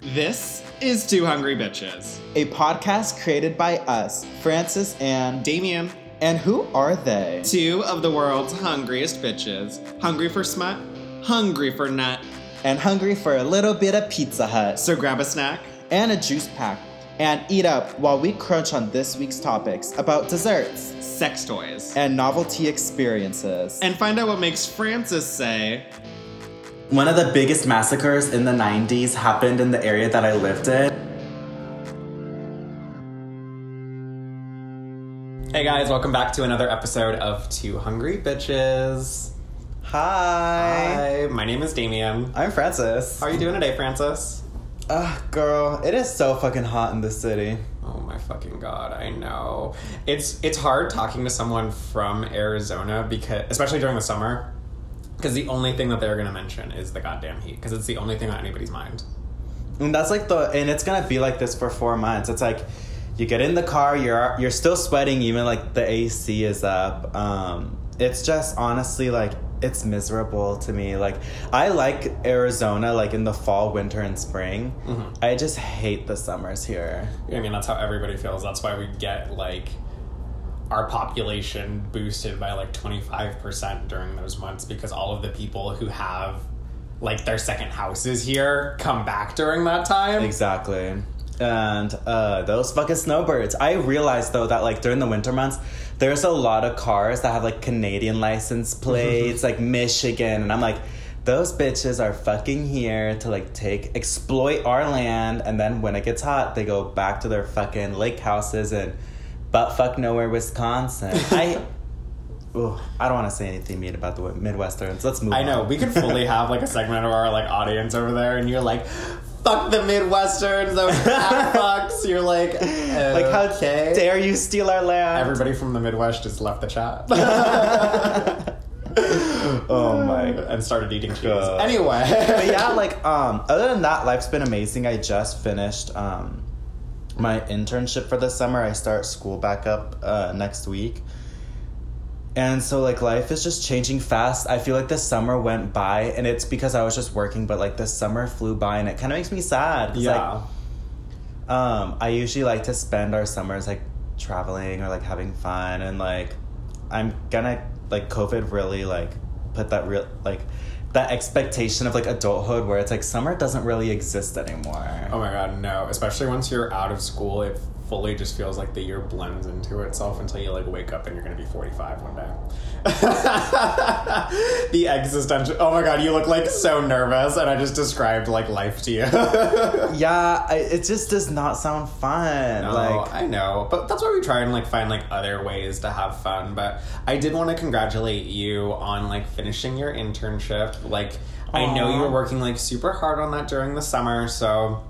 This is Two Hungry Bitches. a podcast created by us, Francis and Damien, and who are they? two of the world's hungriest bitches. Hungry for smut, hungry for nut. And hungry for a little bit of Pizza Hut So grab a snack. and a juice pack and eat up while we crunch on this week's topics about desserts sex toys, and novelty experiences. and find out what makes Francis say, one of the biggest massacres in the 90s happened in the area that I lived in. Hey guys, welcome back to another episode of Two Hungry Bitches. Hi. Hi, my name is Damien. I'm Francis. How are you doing today, Francis? Ugh, girl, it is so fucking hot in this city. Oh my fucking god, I know. It's it's hard talking to someone from Arizona because especially during the summer because the only thing that they're going to mention is the goddamn heat because it's the only thing on anybody's mind. And that's like the and it's gonna be like this for four months. It's like you get in the car, you're you're still sweating, even like the AC is up. Um, it's just honestly like it's miserable to me. Like I like Arizona, like in the fall, winter, and spring. I just hate the summers here. I mean, that's how everybody feels. That's why we get like our population boosted by like 25% during those months because all of the people who have like their second houses here come back during that time. Exactly. And uh, those fucking snowbirds. I realized though that like during the winter months, there's a lot of cars that have like Canadian license plates, like Michigan, and I'm like, those bitches are fucking here to like take exploit our land, and then when it gets hot, they go back to their fucking lake houses and butt fuck nowhere, Wisconsin. I. Ooh, I don't want to say anything mean about the Midwesterns. Let's move I on. know. We could fully have like a segment of our like audience over there, and you're like, "Fuck the Midwesterns, those fat fucks." You're like, Like, how okay. dare you steal our land? Everybody from the Midwest just left the chat oh my and started eating cheese. Anyway, but yeah, like um, other than that, life's been amazing. I just finished um, my internship for the summer. I start school back up uh, next week, and so like life is just changing fast. I feel like the summer went by, and it's because I was just working. But like the summer flew by, and it kind of makes me sad. yeah. Like, um, I usually like to spend our summers like traveling or like having fun, and like I'm gonna like COVID really like put that real like that expectation of like adulthood where it's like summer doesn't really exist anymore. Oh my god, no. Especially once you're out of school, it fully just feels like the year blends into itself until you like wake up and you're gonna be 45 one day. the existential. Oh my god, you look like so nervous, and I just described like life to you. Yeah, I, it just does not sound fun. No, like I know, but that's why we try and like find like other ways to have fun. But I did want to congratulate you on like finishing your internship. Like I know you were working like super hard on that during the summer, so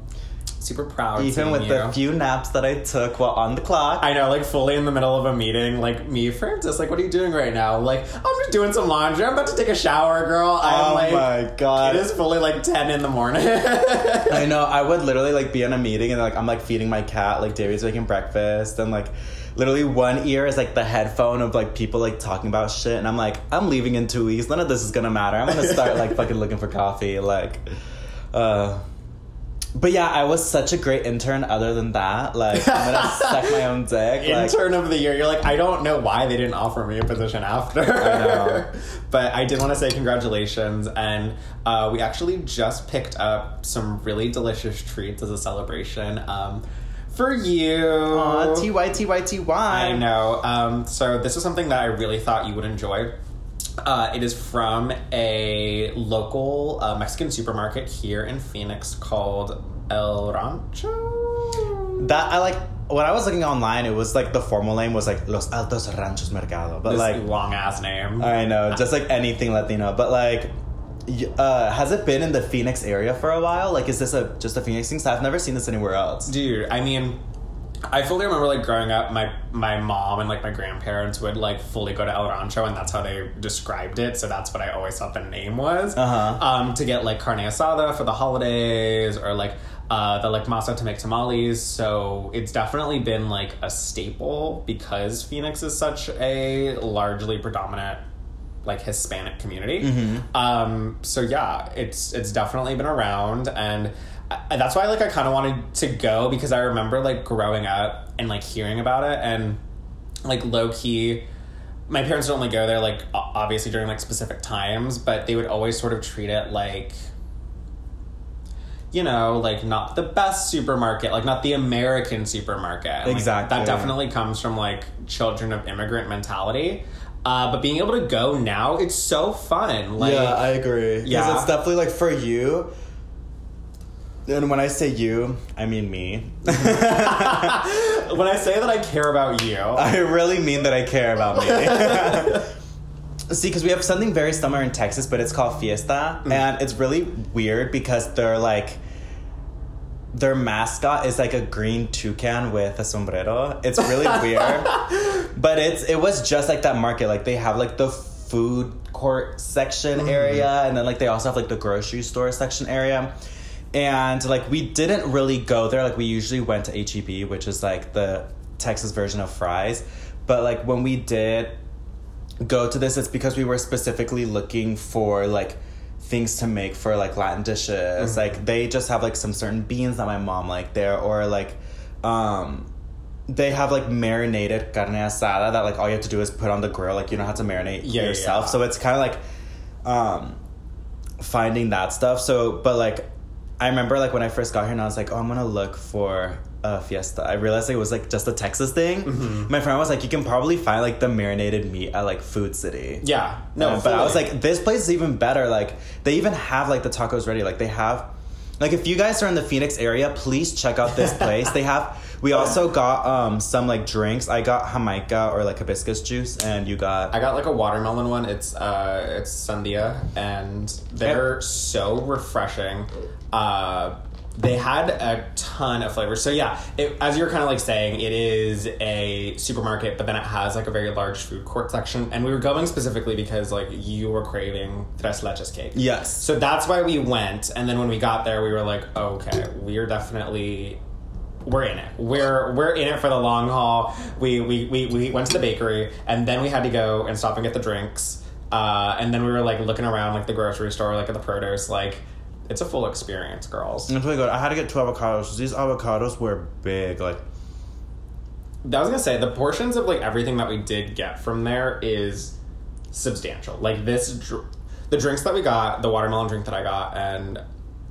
super proud. even with you. the few naps that I took while on the clock. I know, like fully in the middle of a meeting, like me, Francis, like, what are you doing right now? Like, I'm just doing some laundry. I'm about to take a shower, girl. I'm oh like, my god. it is fully like 10 in the morning. I know. I would literally like be in a meeting and like I'm like feeding my cat, like David's making breakfast, and like literally one ear is like the headphone of like people like talking about shit, and I'm like, I'm leaving in two weeks. None of this is gonna matter. I'm gonna start like fucking looking for coffee, like, uh. But yeah, I was such a great intern. Other than that, like I'm gonna suck my own dick. Like, Intern of the year. You're like, I don't know why they didn't offer me a position after. I know. but I did want to say congratulations. And uh, we actually just picked up some really delicious treats as a celebration um, for you. Aw, ty ty ty. I know. Um, so this is something that I really thought you would enjoy. Uh, it is from a local uh, Mexican supermarket here in Phoenix called El Rancho. That I like. When I was looking online, it was like the formal name was like Los Altos Ranchos Mercado, but This like long ass name. I know, just like anything Latino. But like, uh, has it been in the Phoenix area for a while? Like, is this a just a Phoenix thing? 'Cause I've never seen this anywhere else. Dude, I mean, I fully remember like growing up, my my mom and like my grandparents would like fully go to El Rancho, and that's how they described it. So that's what I always thought the name was. Uh-huh. Um, to get like carne asada for the holidays, or like uh, the like masa to make tamales. So it's definitely been like a staple because Phoenix is such a largely predominant like Hispanic community. Um, so yeah, it's it's definitely been around, and I, that's why like I kind of wanted to go because I remember like growing up and like hearing about it and like low key my parents would only go there like obviously during like specific times but they would always sort of treat it like you know like not the best supermarket like not the american supermarket like, Exactly. that definitely comes from like children of immigrant mentality uh, but being able to go now it's so fun like yeah, I agree. Yeah. it's definitely like for you. And when I say you, I mean me. when i say that i care about you I really mean that I care about me. See, because we have something very similar in Texas, but it's called Fiesta, mm. and it's really weird because they're like. Their mascot is like a green toucan with a sombrero. It's really weird, but it's it was just like that market. Like they have like the food court section mm. area, and then like they also have like the grocery store section area. And like we didn't really go there. Like we usually went to HEB, which is like the Texas version of Fry's. But like when we did go to this, it's because we were specifically looking for like things to make for like Latin dishes. Like they just have like some certain beans that my mom liked there, or like um they have like marinated carne asada that like all you have to do is put on the grill. Like you don't have to marinate Yeah, yourself. yeah. So it's kind of like um finding that stuff. So, but like, I remember like when I first got here and I was like, oh, I'm gonna look for a fiesta. I realized it was like just a Texas thing. Mm-hmm. My friend was like, you can probably find like the marinated meat at like Food City. yeah no Uh, but I was like, this place is even better. Like, they even have like the tacos ready. Like, they have, like, if you guys are in the Phoenix area, please check out this place. they have. We also got um some like drinks. I got Jamaica or like hibiscus juice, and you got. I got like a watermelon one. It's uh it's Sandia and they're so refreshing. Uh they had a ton of flavors. So yeah, it, as you're kind of like saying, it is a supermarket, but then it has like a very large food court section. And we were going specifically because like you were craving tres leches cake. yes. So that's why we went. And then when we got there, we were like, okay, we're definitely we're in it. We're we're in it for the long haul. We we, we, we went to the bakery and then we had to go and stop and get the drinks. Uh, and then we were like looking around like the grocery store, like at the produce, like it's a full experience, girls. That's really good. I had to get two avocados. These avocados were big. Like, I was gonna say the portions of like everything that we did get from there is substantial. Like this, dr- the drinks that we got, the watermelon drink that I got, and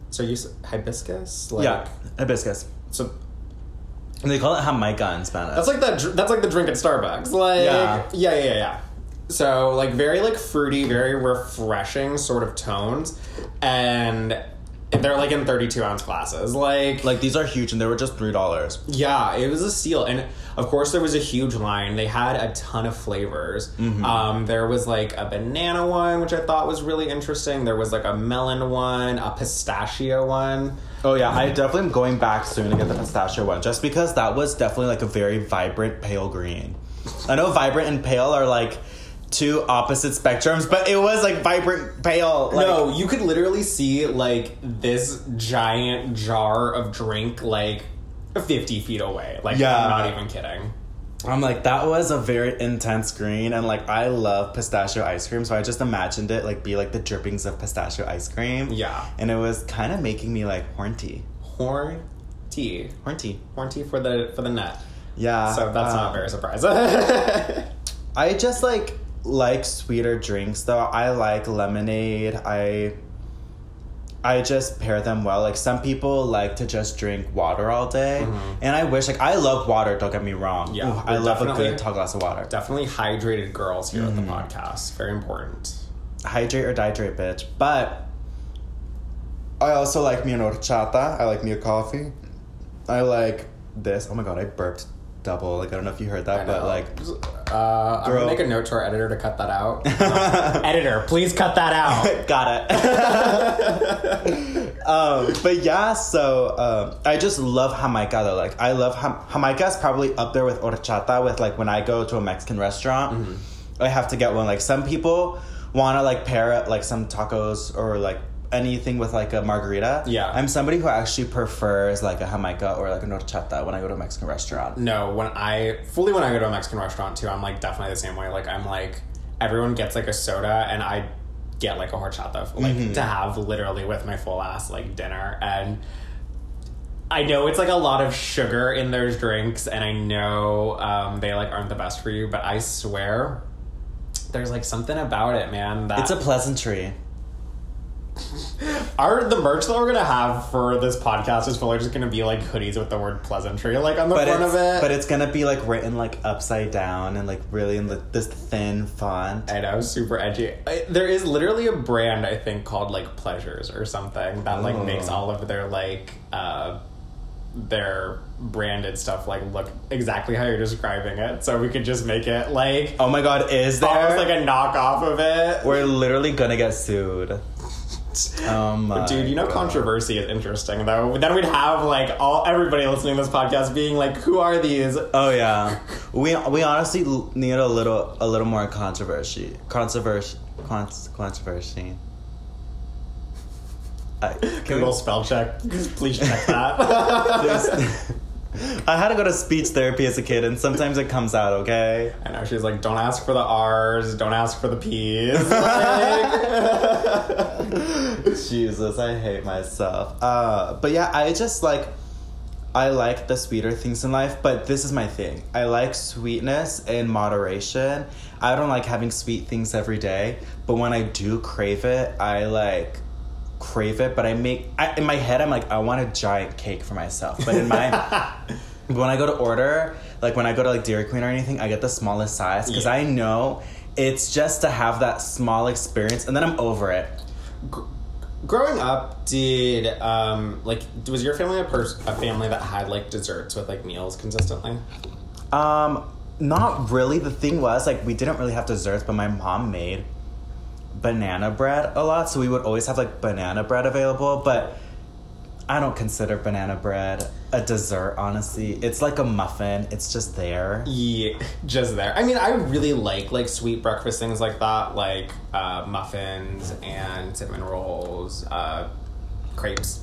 so you hibiscus, like, yeah, hibiscus. So And they call it Jamaica in Spanish. That's like that. dr- That's like the drink at Starbucks. Like Yeah. yeah, yeah, yeah. yeah. So like very like fruity, very refreshing sort of tones, and they're like in thirty-two ounce glasses. Like like these are huge, and they were just three dollars. yeah, it was a steal, and of course there was a huge line. They had a ton of flavors. Mm-hmm. Um, there was like a banana one, which I thought was really interesting. There was like a melon one, a pistachio one. Oh yeah, I definitely am going back soon to get the pistachio one, just because that was definitely like a very vibrant pale green. I know vibrant and pale are like two opposite spectrums, but it was like vibrant pale. Like, no, you could literally see like this giant jar of drink like 50 feet away. Like, Yeah. I'm not even kidding. I'm like that was a very intense green, and like I love pistachio ice cream, so I just imagined it like be like the drippings of pistachio ice cream. Yeah. and it was kind of making me like horny, Horn tea. horny. Horn tea for the for the nut. Yeah, So that's um, not very surprising. I just like like sweeter drinks though. I like lemonade. I I just pair them well. Like some people like to just drink water all day, and I wish like I love water. Don't get me wrong. Mm-hmm. Yeah, Ooh, I love a good tall glass of water. Definitely hydrated girls here Mm-hmm. at the podcast. Very important. Hydrate or dihydrate, bitch. But I also like me an horchata. I like me a coffee. I like this. Oh my god, I burped double. Like I don't know if you heard that, but like uh, I'm gonna make a note to our editor to cut that out. editor, please cut that out. Got it. um, but yeah, so um, I just love Jamaica though. Like I love Jam- Jamaica is probably up there with horchata. With like when I go to a Mexican restaurant, Mm-hmm. I have to get one. Like some people want to like pair it like some tacos or like anything with like a margarita. Yeah. I'm somebody who actually prefers like a Jamaica or like a horchata when I go to a Mexican restaurant. No, when I fully when I go to a Mexican restaurant too, I'm like definitely the same way. Like I'm like everyone gets like a soda and I get like a horchata like Mm-hmm. to have literally with my full ass like dinner and I know it's like a lot of sugar in those drinks, and I know um, they like aren't the best for you, but I swear there's like something about it, man. That It's a pleasantry. Are the merch that we're gonna have for this podcast is fully just gonna be like hoodies with the word pleasantry like on the But front of it? but it's gonna be like written like upside down and like really in the, this thin font. I know, super edgy. I, there is literally a brand I think called like Pleasures or something that like Oh. makes all of their like uh their branded stuff like look exactly how you're describing it. So we could just make it like Oh my god, is there? almost like a knockoff of it. We're literally gonna get sued. Oh Dude, you know God. controversy is interesting though. Then we'd have like all everybody listening to this podcast being like, "Who are these?" Oh yeah, we we honestly need a little a little more controversy, controversy, con- controversy. I, can Google we, spell check. Please check that. I had to go to speech therapy as a kid, and sometimes it comes out. Okay. I know she's like, "Don't ask for the R's, don't ask for the P's." Like- Jesus, I hate myself. Uh, but yeah, I just like I like the sweeter things in life, but this is my thing. I like sweetness in moderation. I don't like having sweet things every day, but when I do crave it, I like crave it, but I make I, in my head I'm like I want a giant cake for myself. But in my when I go to order, like when I go to like Dairy Queen or anything, I get the smallest size because Yeah. I know it's just to have that small experience and then I'm over it. Growing up, did um like was your family a pers- a family that had like desserts with like meals consistently? Um, not really. The thing was, like, we didn't really have desserts, but my mom made banana bread a lot, so we would always have like banana bread available. But I don't consider banana bread a dessert. Honestly, it's like a muffin. It's just there. Yeah, just there. I mean, I really like like sweet breakfast things like that, like uh, muffins and cinnamon rolls, uh, crepes.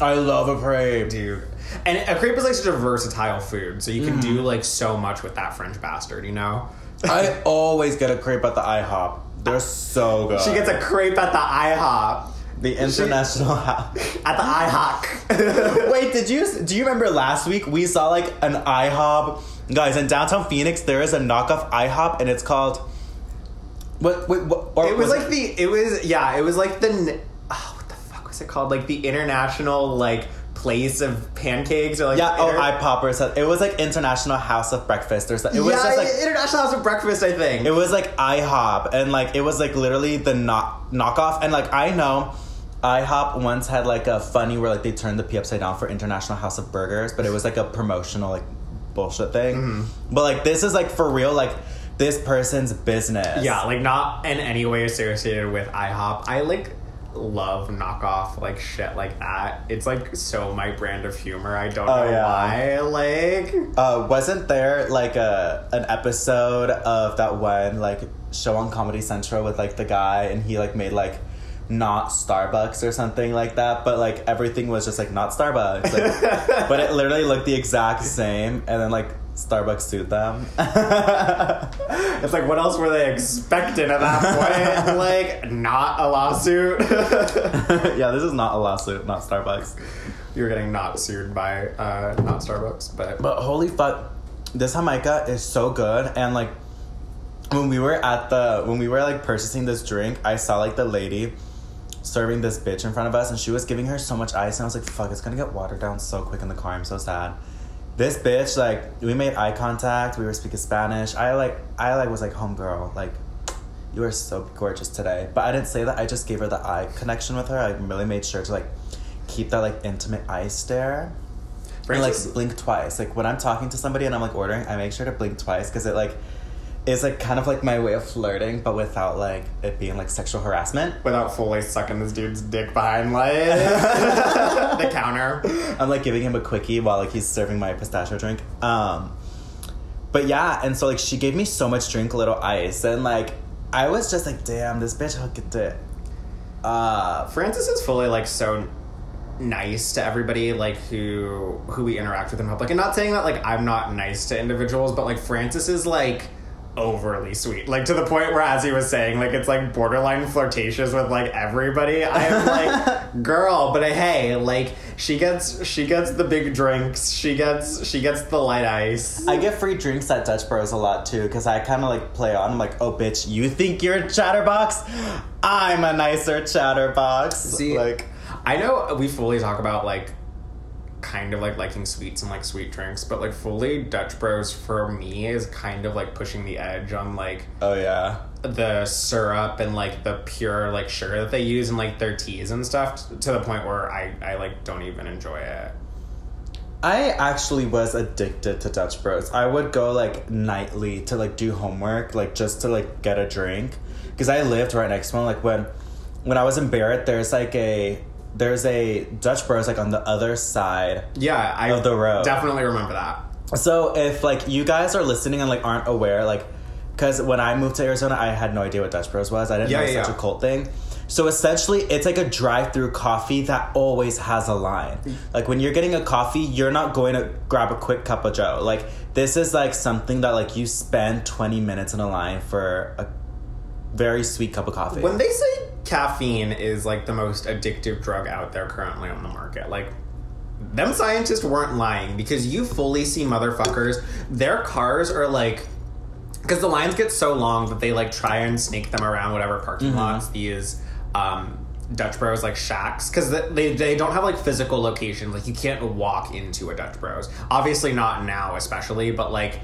I love a crepe. Dude, and a crepe is like such a versatile food, so you can do like so much with that French bastard. You know, I always get a crepe at the IHOP. They're so good. she gets a crepe at the IHOP. the international house. At the IHOP. Wait, did you do you remember last week we saw like an IHOP? Guys, in downtown Phoenix there is a knockoff IHOP and it's called what wait what or It was like the. It was yeah. It was like the. Oh, what the fuck was it called? Like the international like place of pancakes or like Yeah, oh inter- I popper said it was like International House of Breakfast or something. It was yeah, just like international house of breakfast. I think it was like IHOP and like it was like literally the knock knockoff and like I know IHOP once had like a funny where like they turned the P upside down for International House of Burgers, but it was like a promotional like bullshit thing. Mm-hmm. But like this is like for real like this person's business. Yeah, like not in any way associated with IHOP. I like love knockoff like shit like that. It's like so my brand of humor. I don't Oh, know yeah. why. Like Uh, wasn't there like a an episode of that one like show on Comedy Central with like the guy and he like made like not Starbucks or something like that, but like everything was just like not Starbucks, like, but it literally looked the exact same, and then like Starbucks sued them. it's like what else were they expecting at that point? like not a lawsuit. yeah, this is not a lawsuit, not Starbucks. You're getting not sued by uh, not Starbucks, but But holy fuck, this Jamaica is so good. And like when we were at the when we were like purchasing this drink, I saw like the lady serving this bitch in front of us, and she was giving her so much ice, and I was like, fuck, it's gonna get watered down so quick in the car. I'm so sad. This bitch, like, we made eye contact. We were speaking Spanish. I like, I like was like, homegirl, like, you are so gorgeous today. But I didn't say that. I just gave her the eye connection with her. I really made sure to like keep that like intimate eye stare. And like blink twice. Like when I'm talking to somebody and I'm like ordering, I make sure to blink twice because it like is like kind of like my way of flirting, but without like it being like sexual harassment. without fully sucking this dude's dick behind like the counter. I'm like giving him a quickie while like he's serving my pistachio drink. Um, but yeah, and so like she gave me so much drink, a little ice, and like I was just like, damn, this bitch hooked it. Uh, Francis is fully like so nice to everybody like who who we interact with in public and not saying that like i'm not nice to individuals but like francis is like overly sweet. Like to the point where as he was saying, like it's like borderline flirtatious with like everybody. I'm like, girl, but uh, hey, like she gets she gets the big drinks, she gets she gets the light ice. I get free drinks at Dutch Bros a lot too, because I kind of like play on. I'm like, oh, bitch, you think you're a chatterbox? I'm a nicer chatterbox. See, like, I know we fully talk about like kind of like liking sweets and like sweet drinks, but like fully Dutch Bros for me is kind of like pushing the edge on like oh yeah, the syrup and like the pure like sugar that they use in like their teas and stuff t- to the point where I I like don't even enjoy it. I actually was addicted to Dutch Bros. I would go like nightly to like do homework, like just to like get a drink, because I lived right next to one. Like when when I was in Barrett, there's like a there's a Dutch Bros like on the other side. Yeah, I Of the road. definitely remember that. So if like you guys are listening and like aren't aware, like, because when I moved to Arizona, I had no idea what Dutch Bros was. I didn't Yeah, know it was yeah, such yeah. a cult thing. So essentially, it's like a drive-through coffee that always has a line. Like when you're getting a coffee, you're not going to grab a quick cup of Joe. Like this is like something that like you spend 20 minutes in a line for a very sweet cup of coffee. When they say caffeine is like the most addictive drug out there currently on the market, like them scientists weren't lying because you fully see motherfuckers. Their cars are like because the lines get so long that they like try and snake them around whatever parking lots these um, Dutch Bros like shacks because they they don't have like physical locations. Like you can't walk into a Dutch Bros. Obviously not now, especially, but like.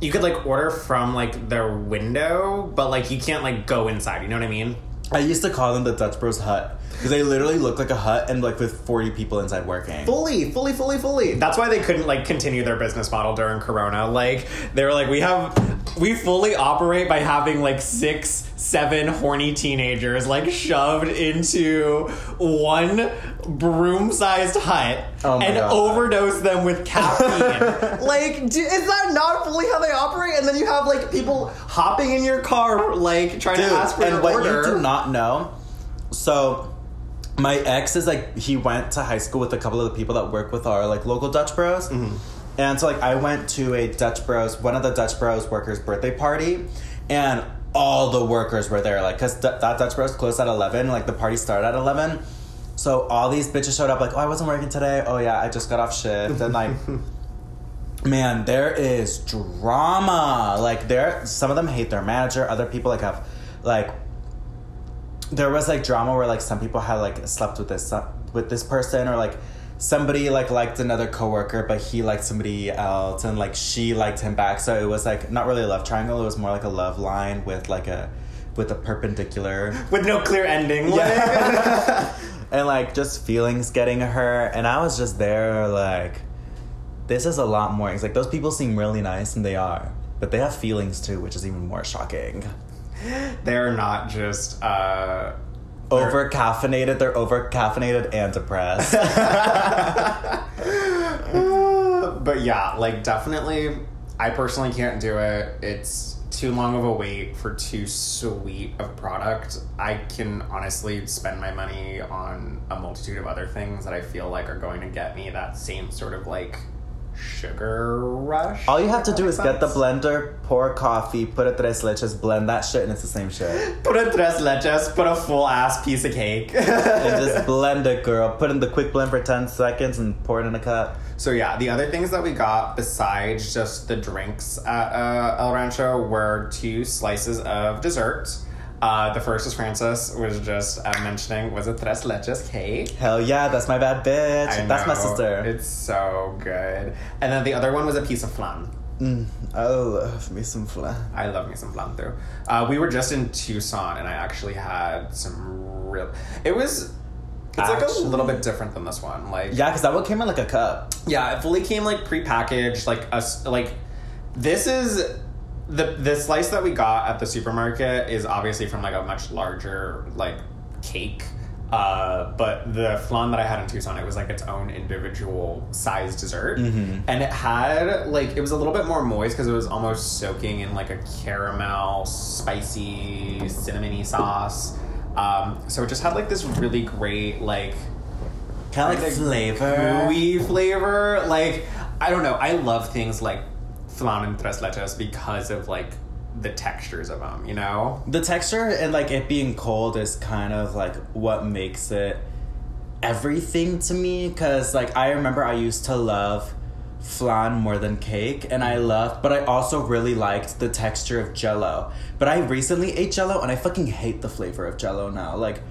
You could like order from like their window, but like you can't like go inside. You know what I mean? I used to call them the Dutch Bros hut because they literally look like a hut and like with 40 people inside working. fully fully fully fully. That's why they couldn't like continue their business model during corona. Like they were like we have we fully operate by having like six seven horny teenagers like shoved into one broom sized hut Oh and God. overdose them with caffeine. Like do, is that not fully how they operate? And then you have like people hopping in your car like trying Dude, to ask for and your what order. you do not know, so my ex is like he went to high school with a couple of the people that work with our like local Dutch Bros, Mm-hmm. and so like I went to a Dutch Bros, one of the Dutch Bros workers' birthday party, and all the workers were there, like because that Dutch Bros closed at eleven, like the party started at eleven. So all these bitches showed up like, oh, I wasn't working today. Oh yeah, I just got off shift, and like, man, there is drama. Like there, some of them hate their manager. Other people like have, like, there was like drama where like some people had like slept with this uh, with this person or like somebody like liked another coworker but he liked somebody else and like she liked him back. So it was like not really a love triangle. It was more like a love line with like a with a perpendicular. With no clear ending. Yeah. and like just feelings getting her. And i was just there like this is a lot more it's like those people seem really nice and they are but they have feelings too which is even more shocking they're not just uh over caffeinated they're over caffeinated and depressed but yeah, like definitely, I personally can't do it. It's too long of a wait for too sweet of product. I can honestly spend my money on a multitude of other things that I feel like are going to get me that same sort of like sugar rush. all you have to do is get the blender pour coffee put a tres leches blend that shit and it's the same shit Put a tres leches, put a full ass piece of cake. and just blend it girl put in the quick blend for 10 seconds and pour it in a cup So yeah, the other things that we got besides just the drinks at uh, El Rancho were two slices of dessert. Uh, the first, is Francis was just uh, mentioning, was a tres leches cake. hell yeah that's my bad bitch I that's my sister It's so good. And then the other one was a piece of flan. Mm, I love me some flan. I love me some flan too. Uh, we were just in Tucson, and I actually had some real. It was. It's like a little bit different than this one. Like Yeah, because that one came in like a cup. Yeah, it fully came like prepackaged. Like us, like this is the the slice that we got at the supermarket is obviously from like a much larger like cake. Uh, but the flan that I had in Tucson, it was like its own individual size dessert, Mhm. and it had like it was a little bit more moist because it was almost soaking in like a caramel, spicy, cinnamony sauce. Um, so it just had like this really great like Kind of like flavor. gooey flavor. Like I don't know. I love things like flan and tres leches because of like the textures of them. You know, The texture and like it being cold is kind of like what makes it everything to me because like I remember I used to love flan more than cake and I loved but I also really liked the texture of jello. But I recently ate jello and I fucking hate the flavor of jello now. Like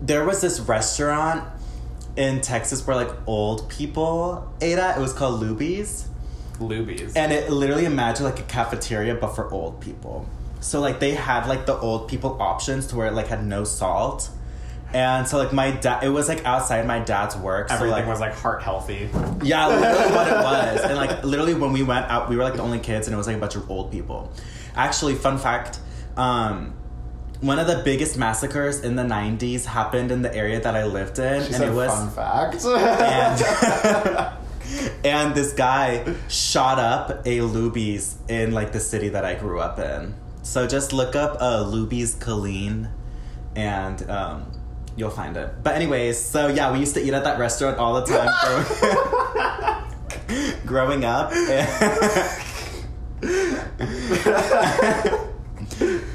there was this restaurant in Texas where like old people ate at. It was called Luby's. Luby's. And it literally imagined like a cafeteria but for old people. So like they had like the old people options to where it like had no salt. And so like my dad it was like outside my dad's work. Everything so like was like heart healthy. Yeah, literally what it was. And like literally when we went out we were like the only kids and it was like a bunch of old people. Actually, fun fact, um one of the biggest massacres in the 90s happened in the area that I lived in She and said it was fun fact. and and this guy shot up a Luby's in like the city that I grew up in. So just look up uh, Luby's Killeen, and um, you'll find it. But anyways, so yeah, we used to eat at that restaurant all the time growing, growing up.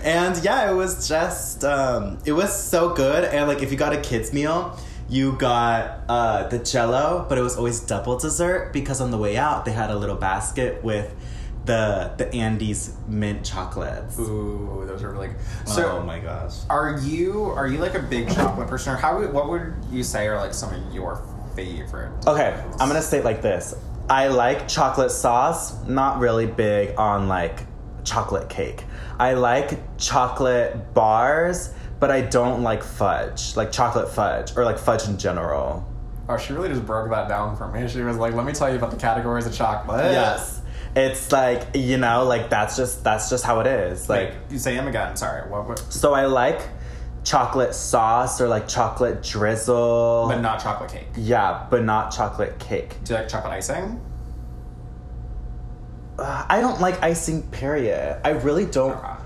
and yeah, it was just um, it was so good. And like if you got a kids meal, you got uh, the Jello, but it was always double dessert because on the way out they had a little basket with the the Andes mint chocolates. Ooh, those are really. So, oh my gosh. are you are you like a big chocolate person, or how? would- What would you say are like some of your favorite? Okay, I'm gonna say it like this. I like chocolate sauce, not really big on like chocolate cake. I like chocolate bars, but I don't like fudge, like chocolate fudge, or like fudge in general. Oh, she really just broke that down for me. She was like, "Let me tell you about the categories of chocolate." Yes. It's like, you know, like that's just that's just how it is. Like Like you say them again. Sorry. What? what so I like chocolate sauce or like chocolate drizzle. but not chocolate cake. yeah, but not chocolate cake. Do you like chocolate icing? Uh, I don't like icing period. I really don't Okay.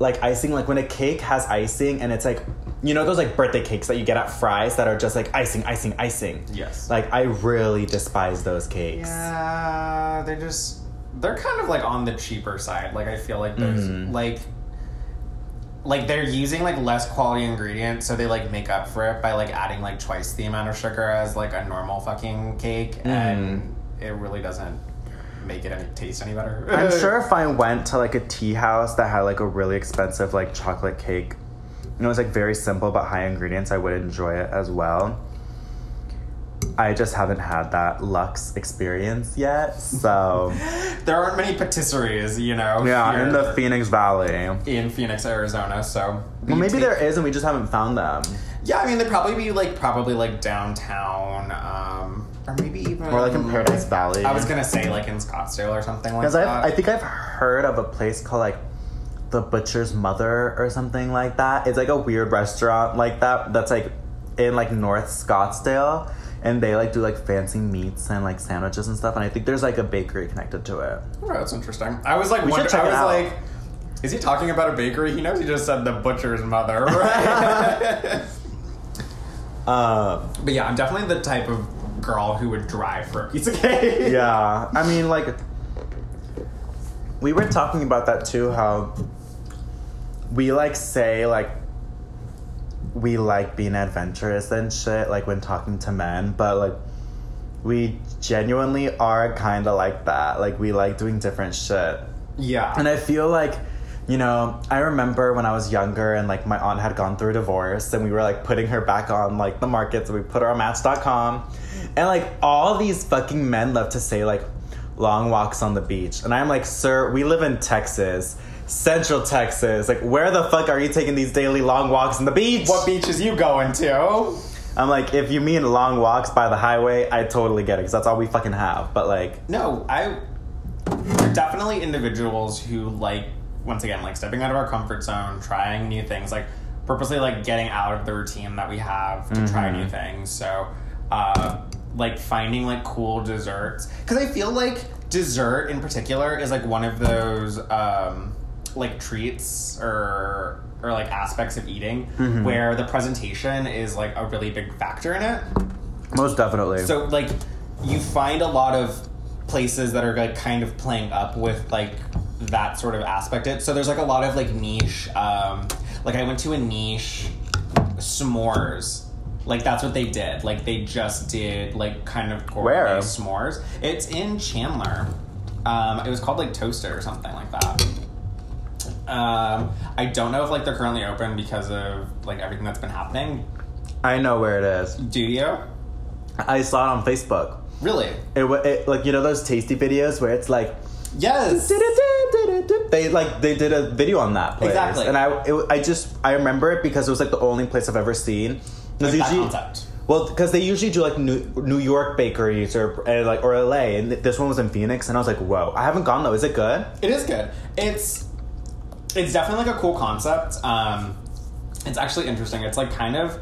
Like icing like when a cake has icing and it's like you know those like birthday cakes that you get at Fry's that are just like icing icing icing Yes. like i really despise those cakes Yeah, they're just they're kind of like on the cheaper side. Like I feel like there's Mhm. like like they're using like less quality ingredients, so they like make up for it by like adding like twice the amount of sugar as like a normal fucking cake, and it really doesn't make it any taste any better. i'm sure if i went to like a tea house that had like a really expensive like chocolate cake and it was like very simple but high ingredients i would enjoy it as well i just haven't had that lux experience yet so there aren't many patisseries, you know. yeah here in the phoenix valley in Phoenix, Arizona. So well maybe there is and we just haven't found them Yeah, I mean they'd probably be like probably like downtown, um, or maybe even or like in paradise valley I was gonna say like in Scottsdale or something like Because that. I I think I've heard of a place called like the Butcher's Mother or something like that. It's like a weird restaurant like that that's like in like North Scottsdale, and they like do like fancy meats and like sandwiches and stuff. And I think there's like a bakery connected to it. oh, that's interesting. I was like, We should wonder- check I was out. like, is he talking about a bakery? He knows he just said the butcher's mother, right? Um, but yeah, I'm definitely the type of girl who would drive for a piece of cake. yeah, I mean like we were talking about that too. How we like say like we like being adventurous and shit, like when talking to men, but like we genuinely are kind of like that. Like we like doing different shit. Yeah. And I feel like, you know, I remember when I was younger and like my aunt had gone through a divorce and we were like putting her back on like the market. So we put her on match.com. And like all these fucking men love to say like long walks on the beach. And I'm like, sir, we live in Texas, Central Texas. Like, where the fuck are you taking these daily long walks on the beach? what beach is you going to? I'm like, if you mean long walks by the highway, I totally get it because that's all we fucking have. But like, No, I. Are definitely individuals who like, once again, like stepping out of our comfort zone, trying new things, like purposely like getting out of the routine that we have to try new things. So, uh, like finding like cool desserts because I feel like dessert in particular is like one of those um, like treats or or like aspects of eating where the presentation is like a really big factor in it. most definitely. So like you find a lot of places that are like kind of playing up with like that sort of aspect. It so there's like a lot of like niche. Um, like I went to a niche s'mores. Like that's what they did. Like they just did like kind of gourmet Where? s'mores. It's in Chandler. Um, it was called like Toaster or something like that. Um, I don't know if like they're currently open because of like everything that's been happening. I know where it is. Do you I saw it on Facebook. really? It, wa- it like you know those tasty videos where it's like Yes. they like they did a video on that place. Exactly. and I it, I just I remember it because it was like the only place I've ever seen. 'Cause Like that concept. Well, because they usually do like New, New York bakeries or uh, like or LA, and th- this one was in Phoenix, and I was like, whoa, I haven't gone though. Is it good? It is good. It's it's definitely like a cool concept. Um, it's actually interesting. It's like kind of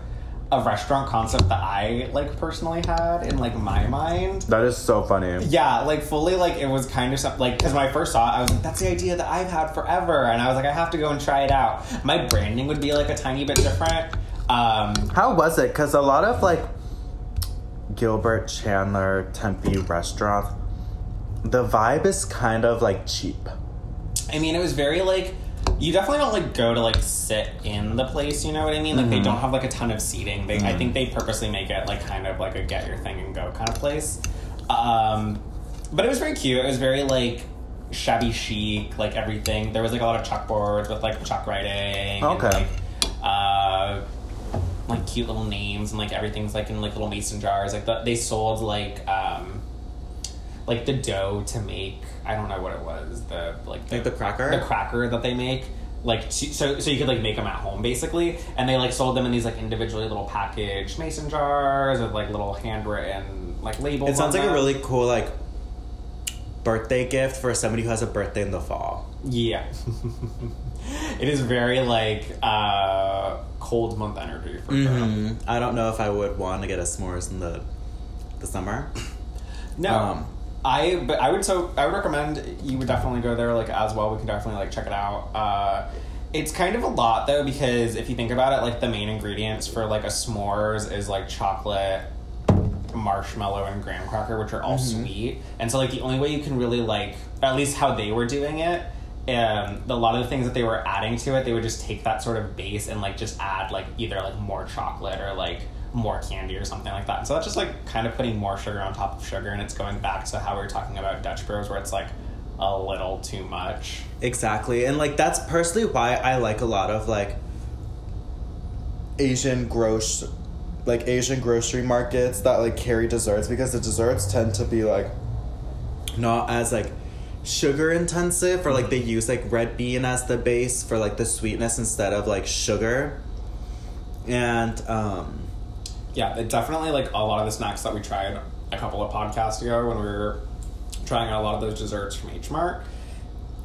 a restaurant concept that I like personally had in like my mind. That is so funny. Yeah, like fully, like it was kind of something like because when I first saw it, I was like, "That's the idea that I've had forever," and I was like, "I have to go and try it out." My branding would be like a tiny bit different. Um, How was it? Because a lot of like Gilbert Chandler Tempe restaurants, the vibe is kind of like cheap. I mean, it was very like you definitely don't like go to like sit in the place. You know what I mean? Like they don't have like a ton of seating. They, I think they purposely make it like kind of like a get your thing and go kind of place. Um, but it was very cute. It was very like shabby chic, like everything. There was like a lot of chalkboards with like chalk writing. Okay. And, like, uh, like cute little names and like everything's like in like little mason jars. Like the, they sold like um, like the dough to make. I don't know what it was. The like Like the cracker? the cracker that they make. Like to, so, so you could like make them at home basically, and they like sold them in these like individually little packaged mason jars with like little handwritten like labels. It sounds like a really cool like birthday gift for somebody who has a birthday in the fall. yeah. it is very like uh, cold month energy for sure. Mm-hmm. I don't know if I would want to get a s'mores in the the summer. No. Um, I but I would so I would recommend you would definitely go there like as well. We can definitely like check it out. Uh, it's kind of a lot though because if you think about it, like the main ingredients for like a s'mores is like chocolate, marshmallow, and graham cracker, which are all sweet. And so like the only way you can really like at least how they were doing it. Um, a lot of the things that they were adding to it, they would just take that sort of base and like just add like either like more chocolate or like more candy or something like that. And So that's just like kind of putting more sugar on top of sugar, and it's going back to how we were talking about Dutch Bros, where it's like a little too much. Exactly. And like that's personally why I like a lot of like Asian gross like Asian grocery markets that like carry desserts because the desserts tend to be like not as like sugar intensive or like they use like red bean as the base for like the sweetness instead of like sugar. And um Yeah, it definitely like a lot of the snacks that we tried a couple of podcasts ago when we were trying out a lot of those desserts from H Mart.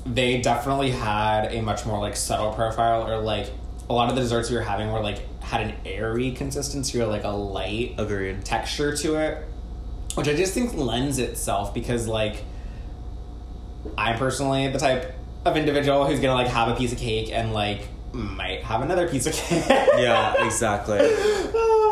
They definitely had a much more like subtle profile, or like a lot of the desserts we were having were like had an airy consistency or like a light agreed. texture to it, which I just think lends itself because like I'm personally the type of individual who's gonna like have a piece of cake and like might have another piece of cake. Yeah, exactly.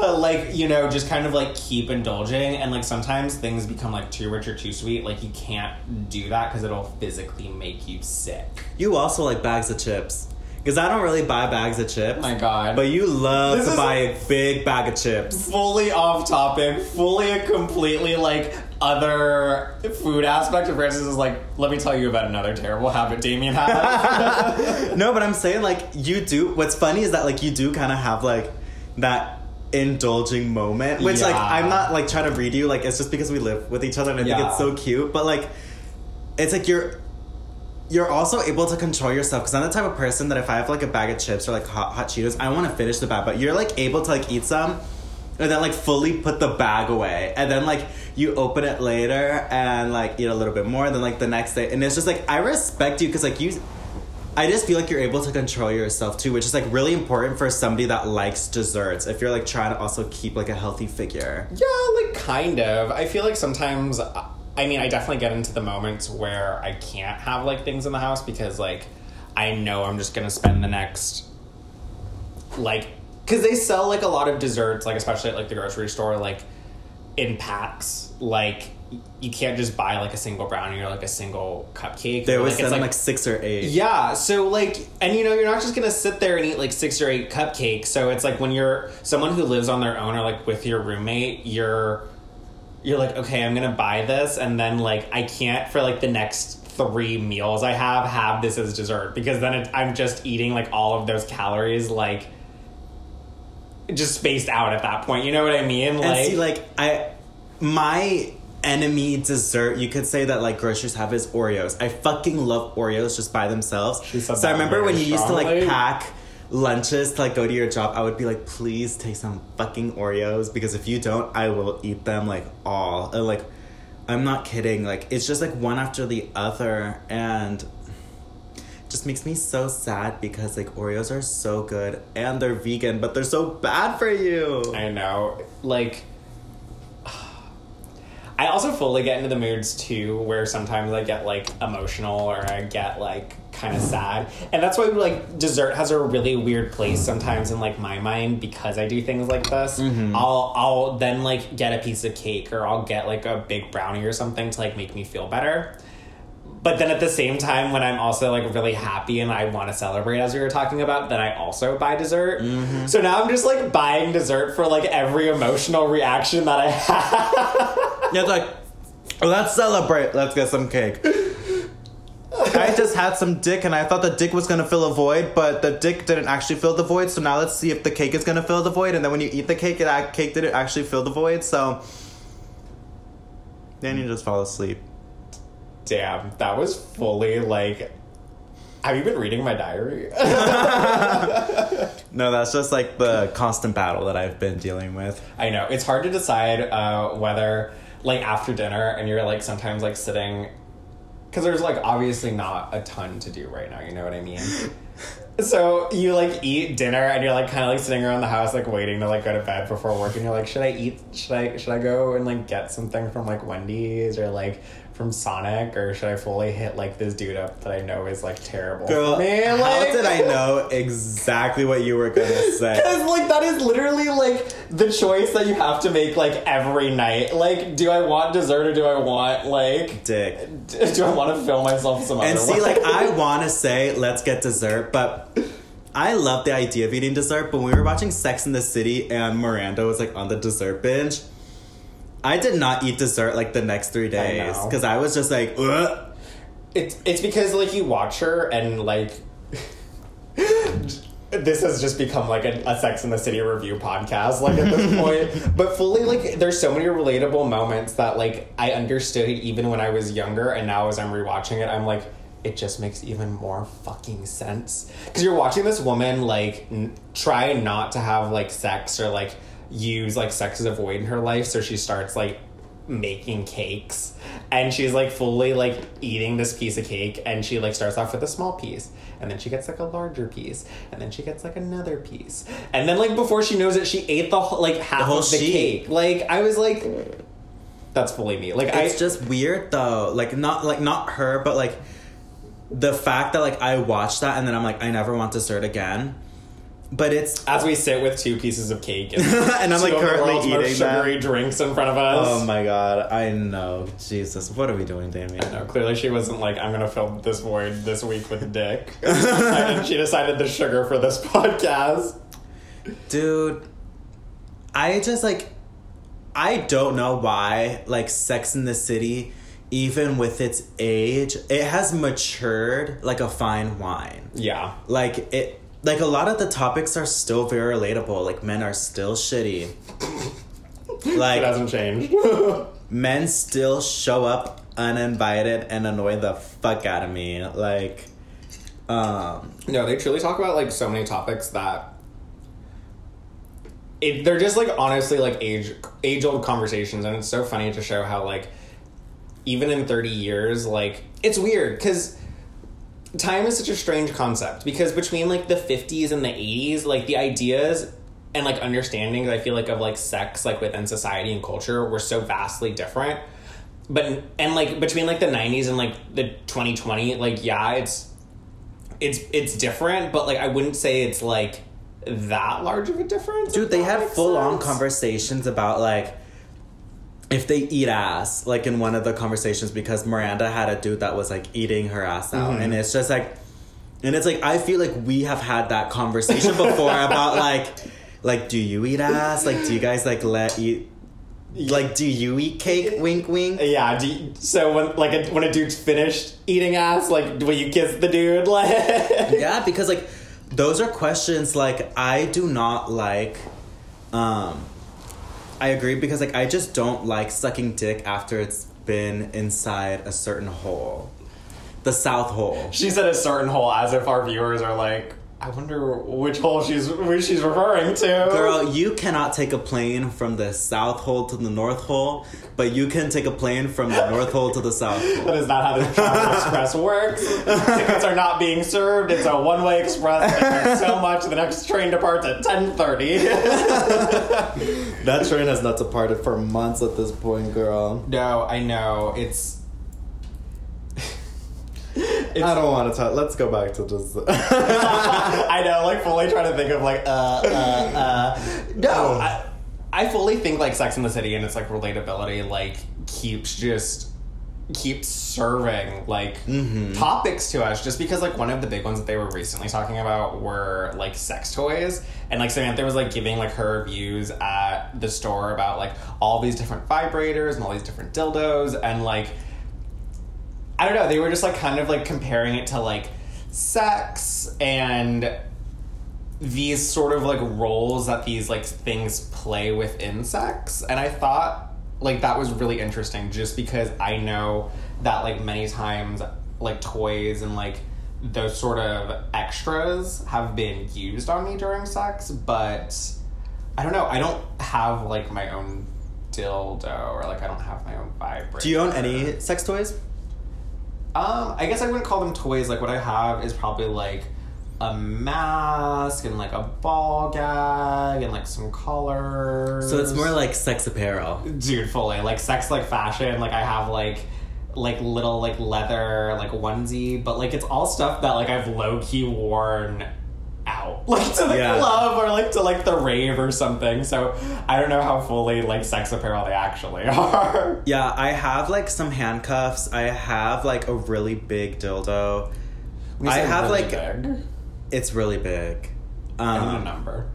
Uh, like you know just kind of like keep indulging and like sometimes things become like too rich or too sweet like you can't do that because it'll physically make you sick You also like bags of chips. Because I don't really buy bags of chips. my god But you love This to buy a big bag of chips. fully off topic fully a completely like other food aspect of Francis is like let me tell you about another terrible habit Damien has no, but I'm saying like you do. What's funny is that like you do kind of have like that indulging moment, which like I'm not like trying to read you. Like it's just because we live with each other and I think it's so cute. But like it's like you're you're also able to control yourself because I'm the type of person that if I have like a bag of chips or like hot hot Cheetos, I want to finish the bag. But you're like able to like eat some. And then like fully put the bag away, and then like you open it later and like eat a little bit more. and Then like the next day, and it's just like I respect you because like you I just feel like you're able to control yourself too, which is like really important for somebody that likes desserts. If you're like trying to also keep like a healthy figure. Yeah, like kind of. I feel like sometimes I mean, I definitely get into the moments where I can't have like things in the house because like I know I'm just to spend the next like cuz they sell like a lot of desserts like especially at like the grocery store like in packs. Like you can't just buy like a single brownie or like a single cupcake. They always like, send them like six or eight. yeah, so like, and you know, you're not just gonna sit there and eat like six or eight cupcakes. So it's like when you're someone who lives on their own or like with your roommate, you're you're like, okay, I'm gonna buy this, and then like I can't for like the next three meals I have have this as dessert because then it, I'm just eating like all of those calories like just spaced out at that point. You know what I mean? And see, like I, my enemy dessert, you could say that like groceries have is Oreos. I fucking love Oreos just by themselves. So I remember when you used to like pack lunches to like go to your job, I would be like, please take some fucking Oreos because if you don't, I will eat them like all. And, like, I'm not kidding. Like, it's just like one after the other, and just makes me so sad because like Oreos are so good and they're vegan, but they're so bad for you. I know. Like, I also fully get into the moods too, where sometimes I get like emotional or I get like kind of sad, and that's why like dessert has a really weird place sometimes in like my mind because I do things like this. Mm-hmm. I'll I'll then like get a piece of cake or I'll get like a big brownie or something to like make me feel better. But then at the same time, when I'm also like really happy and I want to celebrate, as we were talking about, then I also buy dessert. Mm-hmm. So now I'm just like buying dessert for like every emotional reaction that I have. Yeah, it's like, let's celebrate. Let's get some cake. I just had some dick and I thought the dick was gonna fill a void, but the dick didn't actually fill the void. So now let's see if the cake is gonna fill the void. And then when you eat the cake, it cake didn't actually fill the void. So then you just fall asleep. Damn, that was fully like. Have you been reading my diary? No, that's just like the constant battle that I've been dealing with. I know it's hard to decide uh, whether like after dinner and you're like sometimes like sitting because there's like obviously not a ton to do right now. You know what I mean? so you like eat dinner and you're like kind of like sitting around the house like waiting to like go to bed before work and you're like should I eat should I should I go and like get something from like Wendy's or like from Sonic or should I fully hit like this dude up that I know is like terrible Girl, me? how Like- did I know exactly what you were gonna say? Because like that is literally like the choice that you have to make like every night. Like, do I want dessert or do I want like Dick. d- do I want to fill myself some And other see, way? like, I want to say, let's get dessert, but I love the idea of eating dessert. But when we were watching Sex in the City and Miranda was like on the dessert binge, I did not eat dessert like the next three days because I was just like, Ugh. it's it's because like you watch her and like this has just become like a, a Sex in the City review podcast like at this point. But fully like there's so many relatable moments that like I understood even when I was younger and now as I'm rewatching it I'm like it just makes even more fucking sense because you're watching this woman like n- try not to have like sex or like use like sex as a void in her life so she starts like making cakes and she's like fully like eating this piece of cake and she like starts off with a small piece and then she gets like a larger piece and then she gets like another piece and then like before she knows it she ate the whole like half whole of the sheet. cake like i was like that's fully me like it's i just weird though. Like, not like not her, but like the fact that like I watched that and then I'm like, I never want dessert again. But it's as we sit with two pieces of cake and, And I'm, like, currently eating sugary drinks in front of us oh my god, I know, Jesus, what are we doing, Damien? No, clearly she wasn't like, I'm gonna fill this void this week with dick. and she decided the sugar for this podcast. Dude, I just like I don't know why like Sex in the City even with its age, it has matured like a fine wine. Yeah. Like it like a lot of the topics are still very relatable. Like men are still shitty. Like it hasn't changed. men still show up uninvited and annoy the fuck out of me. Like um no, they truly talk about like so many topics that it, they're just like honestly like age age old conversations and it's so funny to show how like even in 30 years like it's weird because time is such a strange concept because between like the 50s and the 80s like the ideas and like understandings i feel like of like sex like within society and culture were so vastly different. But and like between like the 90s and like the 2020 like yeah it's it's it's different but like i wouldn't say it's like that large of a difference Dude, they that had full on conversations about like if they eat ass, like in one of the conversations, because Miranda had a dude that was like eating her ass out, Mm-hmm. and it's just like, and it's like I feel like we have had that conversation before about like, like do you eat ass? Like do you guys like let eat? Like do you eat cake? Wink, wink. Yeah. Do you, so when like a, when a dude's finished eating ass, like will you kiss the dude? Like yeah because like those are questions like i do not like um i agree because like i just don't like sucking dick after it's been inside a certain hole. The south hole. She said a certain hole as if our viewers are like, I wonder which hole she's which she's referring to. girl you cannot take a plane from the south hole to the north hole but you can take a plane from the north hole to the south That hole is not how the Travel Express works. Tickets are not being served. It's a one-way express. And there's so much. The next train departs at ten thirty. that train has not departed for months at this point girl no, I know it's. I don't want to talk let's go back to just I know, like fully trying to think of like uh uh uh. No, I, I fully think like Sex in the City and its like relatability like keeps just keeps serving like topics to us just because like one of the big ones that they were recently talking about were like sex toys. And like Samantha was like giving like her reviews at the store about like all these different vibrators and all these different dildos and like I don't know, they were just like kind of like comparing it to like sex and these sort of like roles that these like things play within sex. And I thought like that was really interesting just because I know that like many times like toys and like those sort of extras have been used on me during sex, but I don't know, I don't have like my own dildo or like I don't have my own vibrator. do you own any sex toys Um, I guess I wouldn't call them toys. Like what I have is probably like a mask and like a ball gag and like some collars. so it's more like sex apparel dude, fully like sex like fashion. Like I have like like little like leather like onesie, but like it's all stuff that like I've low key worn out like to the Yeah. club or like to like the rave or something. So I don't know how fully like sex apparel they actually are. Yeah, I have like some handcuffs. I have like a really big dildo. I have really like big, it's really big. I don't know a Um, number.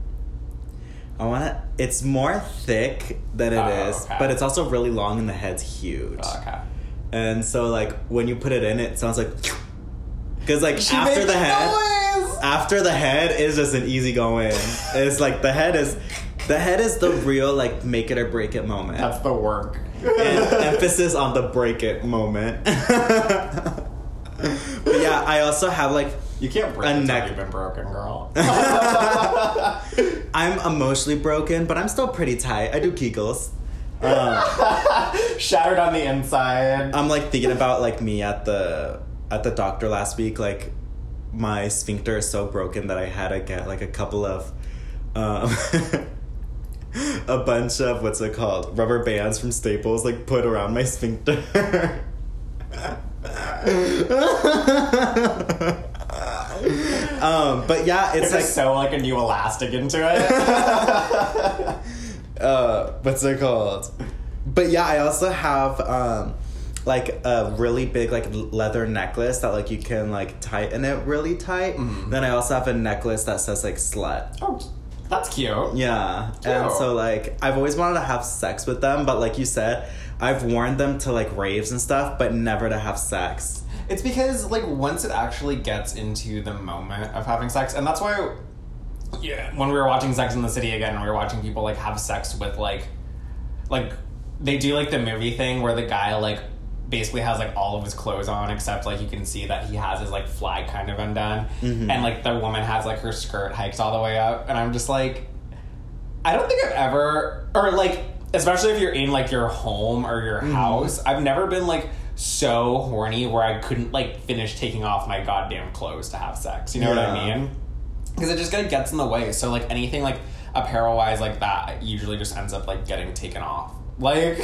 I want to. It's more thick than it is, Oh, okay. but it's also really long and the head's huge. Okay. And so like when you put it in, it sounds like because like She after the head, noise! After the head is just an easy go in. it's like the head is. The head is the real like make it or break it moment. That's the work. and emphasis on the break it moment. but yeah, I also have like you can't break A neck- you've been broken, girl. I'm emotionally broken, but I'm still pretty tight. I do Kegels. Um, Shattered on the inside. I'm like thinking about like me at the at the doctor last week. Like my sphincter is so broken that I had to get like a couple of um, a bunch of what's it called rubber bands from Staples like put around my sphincter. um, but yeah, it's like so like a new elastic into it. uh what's it called but yeah i also have um like a really big like leather necklace that like you can like tighten it really tight. Mm-hmm. then i also have a necklace that says like slut. Oh, that's cute. yeah. And so like i've always wanted to have sex with them but like you said i've worn them to like raves and stuff but never to have sex. It's because like once it actually gets into the moment of having sex, and that's why, yeah, when we were watching Sex in the City again, and we were watching people like have sex with like, like they do like the movie thing where the guy like basically has like all of his clothes on except like you can see that he has his like flag kind of undone, mm-hmm. and like the woman has like her skirt hiked all the way up, and I'm just like, I don't think I've ever, or like, especially if you're in like your home or your mm-hmm. house, I've never been like so horny where I couldn't like finish taking off my goddamn clothes to have sex. You know what I mean? Because it just kind of gets in the way. So like anything like apparel wise like that usually just ends up like getting taken off. Like,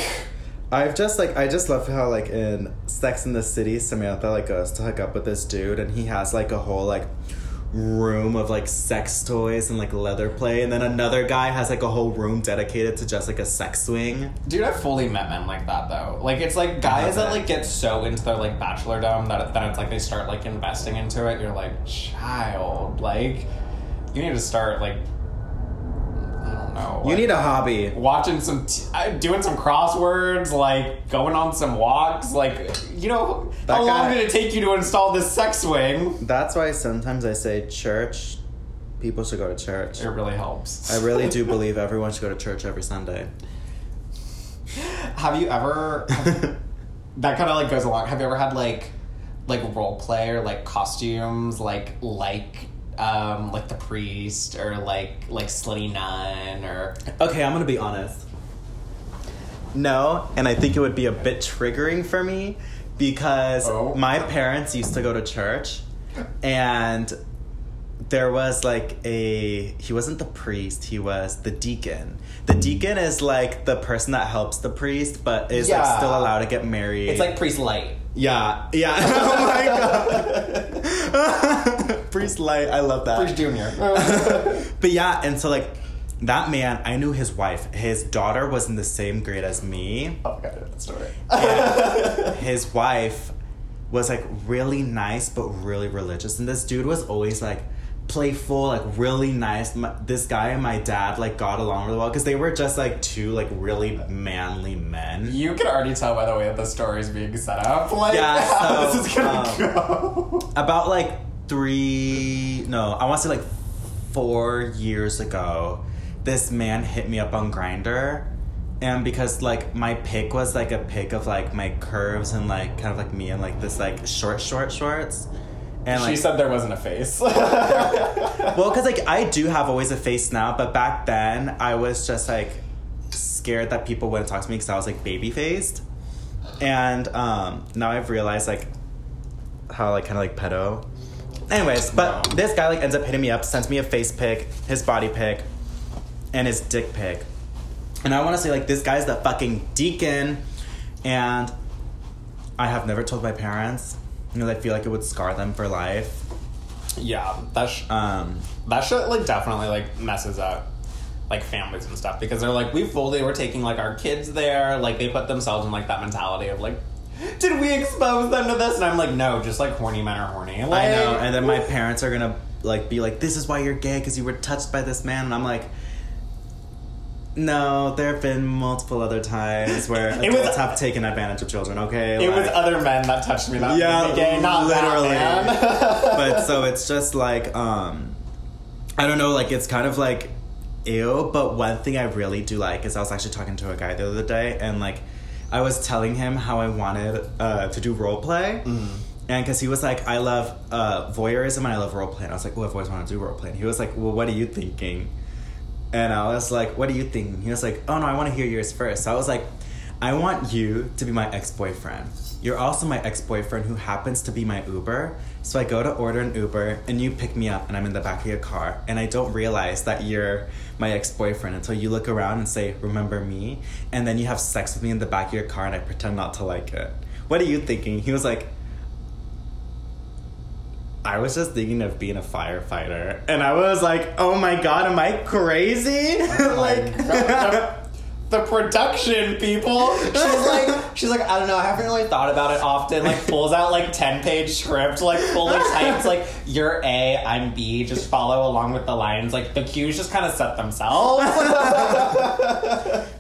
I've just like I just love how like in Sex in the City, Samantha like goes to hook up with this dude and he has like a whole like room of like sex toys and like leather play, and then another guy has like a whole room dedicated to just like a sex swing. Dude, I've fully met men like that though. Like it's like guys that it. like get so into their like bachelordom that then it's like they start like investing into it. You're like, child, like you need to start like Know. You like, need a hobby. watching some t- uh, doing some crosswords like going on some walks like you know That how long did it take you to install this sex swing That's why sometimes I say church. People should go to church. it really helps I really do believe everyone should go to church every Sunday. have you ever that kind of like goes along have you ever had like like role play or like costumes like like um like the priest or like like slutty nun or Okay, I'm gonna be honest. No, and I think it would be a bit triggering for me because Oh. my parents used to go to church and there was like a he wasn't the priest, he was the deacon. The deacon is like the person that helps the priest but is like still allowed to get married. it's like priest light Yeah, yeah. oh my god. priest light, I love that. priest junior But yeah, and so like that man, I knew his wife. His daughter was in the same grade as me. oh god that story His wife was like really nice but really religious, and this dude was always like playful, like really nice. My, this guy and my dad like got along really well because they were just like two like really manly men. You can already tell by the way that the story is being set up. Like, Yeah, how this is gonna um, go. About like three, no, I want to say like four years ago, this man hit me up on Grindr, and because like my pic was like a pic of like my curves and like kind of like me and like this like short short shorts, and she like said there wasn't a face. well, because like I do have always a face now, but back then I was just like scared that people wouldn't talk to me because I was like baby faced, and um, now I've realized like how like kind of like pedo. Anyways, but No. this guy like ends up hitting me up, sends me a face pic, his body pic, and his dick pic, and I want to say like this guy's the fucking deacon, and I have never told my parents because I feel like it would scar them for life. yeah, that sh- Um, that shit like definitely like messes up like families and stuff because they're like we fully were taking like our kids there. Like they put themselves in like that mentality of like, did we expose them to this? And I'm like, no, just like horny men are horny. Like, I know, and then my parents are gonna like be like, "This is why you're gay because you were touched by this man," and I'm like, "No, there have been multiple other times where It was- adults have taken advantage of children." Okay, It was other men that touched me. Not Yeah, me, gay, not literally. But so it's just like, um, I don't know, like it's kind of like ew. But one thing I really do like is I was actually talking to a guy the other day, and like I was telling him how I wanted uh, to do role play. And because he was like, I love uh, voyeurism and I love role play. And I was like, well, I've always wanted to do role play. And he was like, well, what are you thinking? And I was like, what do you think?" He was like, oh no, I want to hear yours first. So I was like, I want you to be my ex boyfriend. You're also my ex boyfriend who happens to be my Uber. So I go to order an Uber and you pick me up and I'm in the back of your car. And I don't realize that you're my ex boyfriend until you look around and say, remember me? And then you have sex with me in the back of your car and I pretend not to like it. What are you thinking? He was like, I was just thinking of being a firefighter, and I was like, "Oh my god, am I crazy?" like, the, production people. She's like, she's like, I don't know. I haven't really thought about it often. Like, pulls out like ten page script, like fully types. Like, you're A, I'm B. Just follow along with the lines. Like, the cues just kind of set themselves.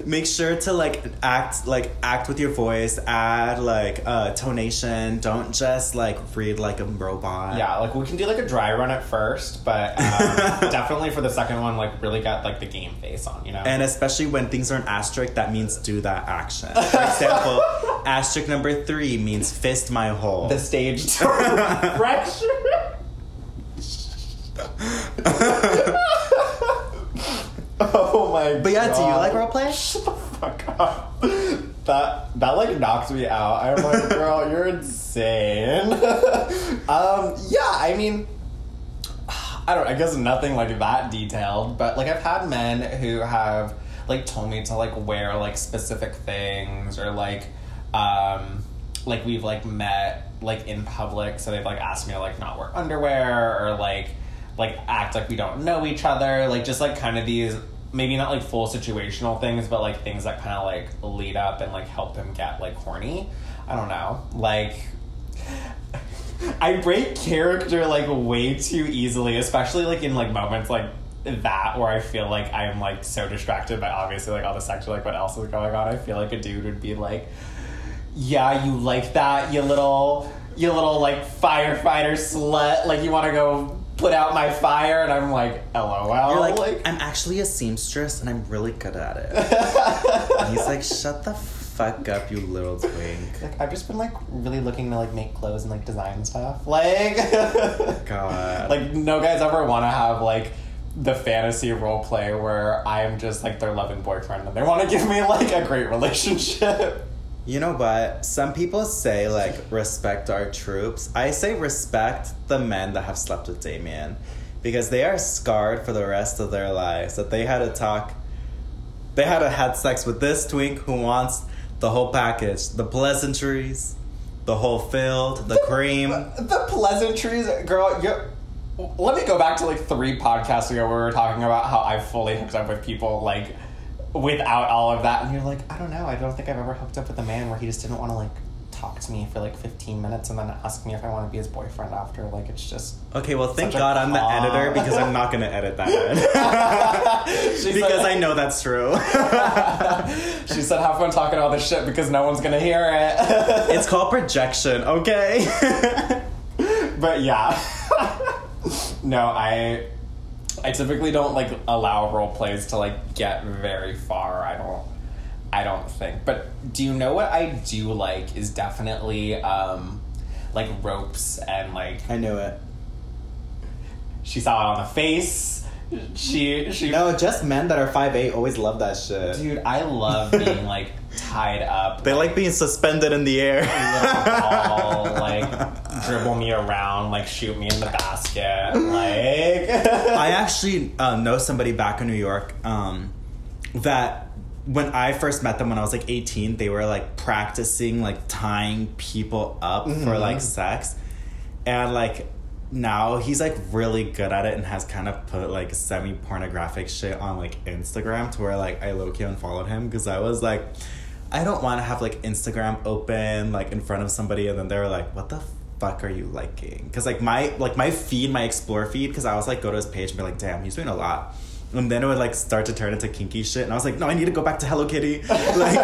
make sure to like act like act with your voice, add like uh, tonation. Don't just like read like a robot. yeah, like we can do like a dry run at first, but um, definitely for the second one, like really got like the game face on. You know. And especially when things are an asterisk, that means do that action. For example, asterisk number three means fist my hole. the stage pressure. oh my god. but yeah, do you God. like roleplay? Shut the fuck up. That that like knocks me out. I'm like, girl, you're insane. um, yeah, I mean, I don't. I guess nothing like that detailed, but like I've had men who have like told me to like wear like specific things or like, um, like we've like met like in public, so they've like asked me to like not wear underwear or like. like act like we don't know each other, like just like kind of these maybe not like full situational things, but like things that kind of like lead up and like help him get like horny. I don't know, like. I break character like way too easily, especially like in like moments like that where I feel like I'm like so distracted by obviously like all the sexual like what else is going on. I feel like a dude would be like, Yeah, you like that, you little you little like firefighter slut, like you wanna go put out my fire and I'm like, LOL. Like, like I'm actually a seamstress and I'm really good at it. and he's like, shut the fuck up, you little twink. like I've just been like really looking to like make clothes and like design stuff. Like God. like no guys ever want to have like the fantasy role play where I'm just like their loving boyfriend and they want to give me like a great relationship. You know what? Some people say like respect our troops. I say respect the men that have slept with Damien because they are scarred for the rest of their lives. That they had to talk, they had to had sex with this twink who wants the whole package, the pleasantries, the whole field, the cream. The pleasantries, girl. You, let me go back to like three podcasts ago where we were talking about how I fully hooked up with people like without all of that, and you're like, I don't know. I don't think I've ever hooked up with a man where he just didn't want to like talk to me for like 15 minutes and then ask me if I want to be his boyfriend after. Like it's just Okay, well, thank God I'm the editor because I'm not gonna edit that because like- I know that's true. she said, "Have fun talking all this shit because no one's gonna hear it." it's called projection, okay? but yeah, no, I I typically don't like allow role plays to like get very far. I don't. I don't think. But do you know what I do like is definitely um like ropes and like I knew it. she saw it on the face. She she No, just men that are 5'8 always love that shit. dude, I love being like tied up. They like being suspended in the air. ball, like dribble me around, like shoot me in the basket, like. I actually uh, know somebody back in New York um, that when I first met them when I was like 18, they were like practicing like tying people up for like sex. And like now he's like really good at it and has kind of put like semi pornographic shit on like Instagram to where like I low key unfollowed him because I was like, I don't want to have like Instagram open like in front of somebody and then they're like, what the fuck are you liking? Because like my like my feed, my explore feed, because I was like go to his page and be like, damn, he's doing a lot. And then it would like start to turn into kinky shit, and I was like, no, I need to go back to Hello Kitty. Like,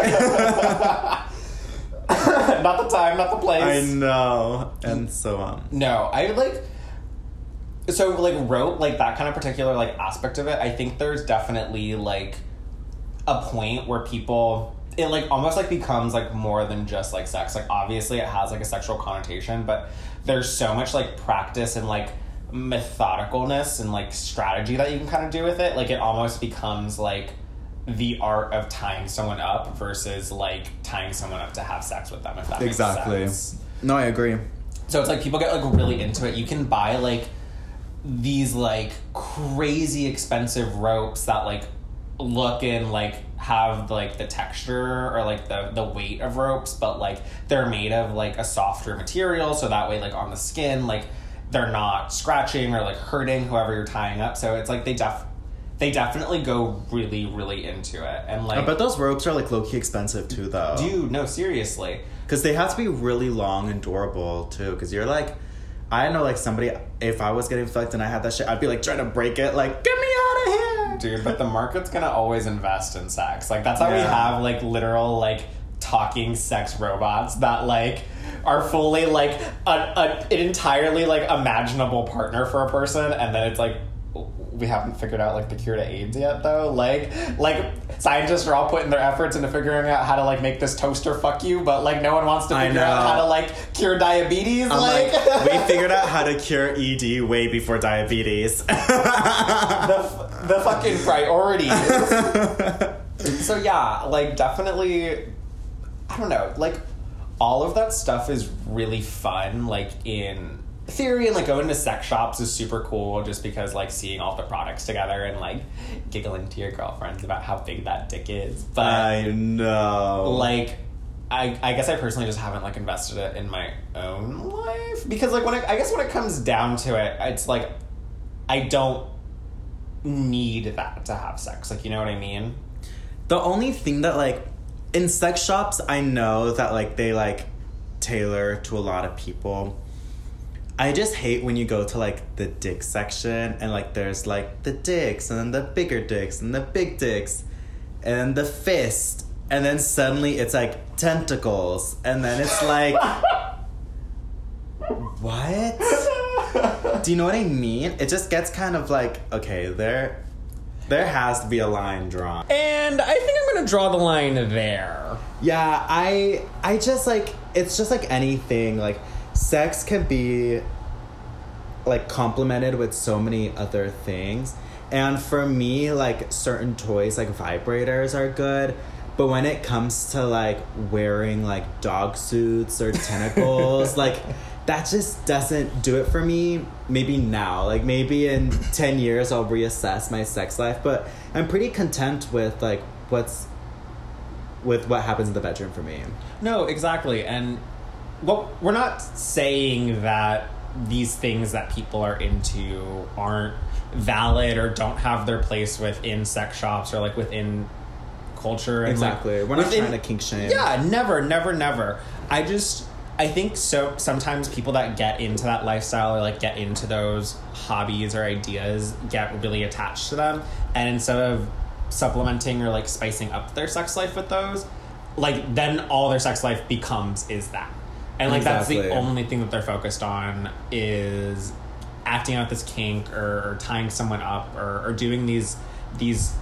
not the time, not the place. I know, and so um, No, I like. So like wrote like that kind of particular like aspect of it. I think there's definitely like a point where people it like almost like becomes like more than just like sex. Like obviously it has like a sexual connotation, but there's so much like practice and like methodicalness and like strategy that you can kind of do with it. Like it almost becomes like the art of tying someone up versus like tying someone up to have sex with them. If that exactly. makes sense. No, I agree. So it's like people get like really into it. You can buy like these like crazy expensive ropes that like look and like have like the texture or like the the weight of ropes, but like they're made of like a softer material, so that way like on the skin like they're not scratching or like hurting whoever you're tying up. So it's like they def they definitely go really really into it and like But those ropes are like low key expensive too, though. dude no seriously Because they have to be really long and durable too. Because you're like, I know like somebody. If I was getting fucked and I had that shit, I'd be like trying to break it. Like, get me out of here, dude but the market's gonna always invest in sex like that's how we have like literal like talking sex robots that like are fully like a, a, an entirely like imaginable partner for a person and then it's like we haven't figured out like the cure to AIDS yet though. Like like scientists are all putting their efforts into figuring out how to like make this toaster fuck you, but like no one wants to figure out how to like cure diabetes. Like, like, we figured out how to cure ED way before diabetes. the, the fucking priorities. so yeah, like definitely I don't know, like all of that stuff is really fun, like in theory and like going to sex shops is super cool just because like seeing all the products together and like giggling to your girlfriends about how big that dick is. But I know. like I, I guess I personally just haven't like invested it in my own life because like when it, I guess when it comes down to it, it's like I don't need that to have sex. Like, you know what I mean? The only thing that like in sex shops, I know that like they like tailor to a lot of people. I just hate when you go to like the dick section and like there's like the dicks and then the bigger dicks and the big dicks and the fist and then suddenly it's like tentacles and then it's like what? Do you know what I mean? It just gets kind of like okay, there there has to be a line drawn. And I think I'm gonna draw the line there. Yeah, I I just like it's just like anything like sex can be like complemented with so many other things. And for me like certain toys like vibrators are good, but when it comes to like wearing like dog suits or tentacles like that just doesn't do it for me. Maybe now, like maybe in 10 years I'll reassess my sex life, but I'm pretty content with like what's with what happens in the bedroom for me. No, exactly. And well, we're not saying that these things that people are into aren't valid or don't have their place within sex shops or like within culture. Exactly. Like, We're not within- trying to kink shame. Yeah, never, never, never. I just I think so sometimes people that get into that lifestyle or like get into those hobbies or ideas get really attached to them and instead of supplementing or like spicing up their sex life with those, like then all their sex life becomes is that. And like that's the only thing that they're focused on is acting out this kink or, or tying someone up or, or doing these these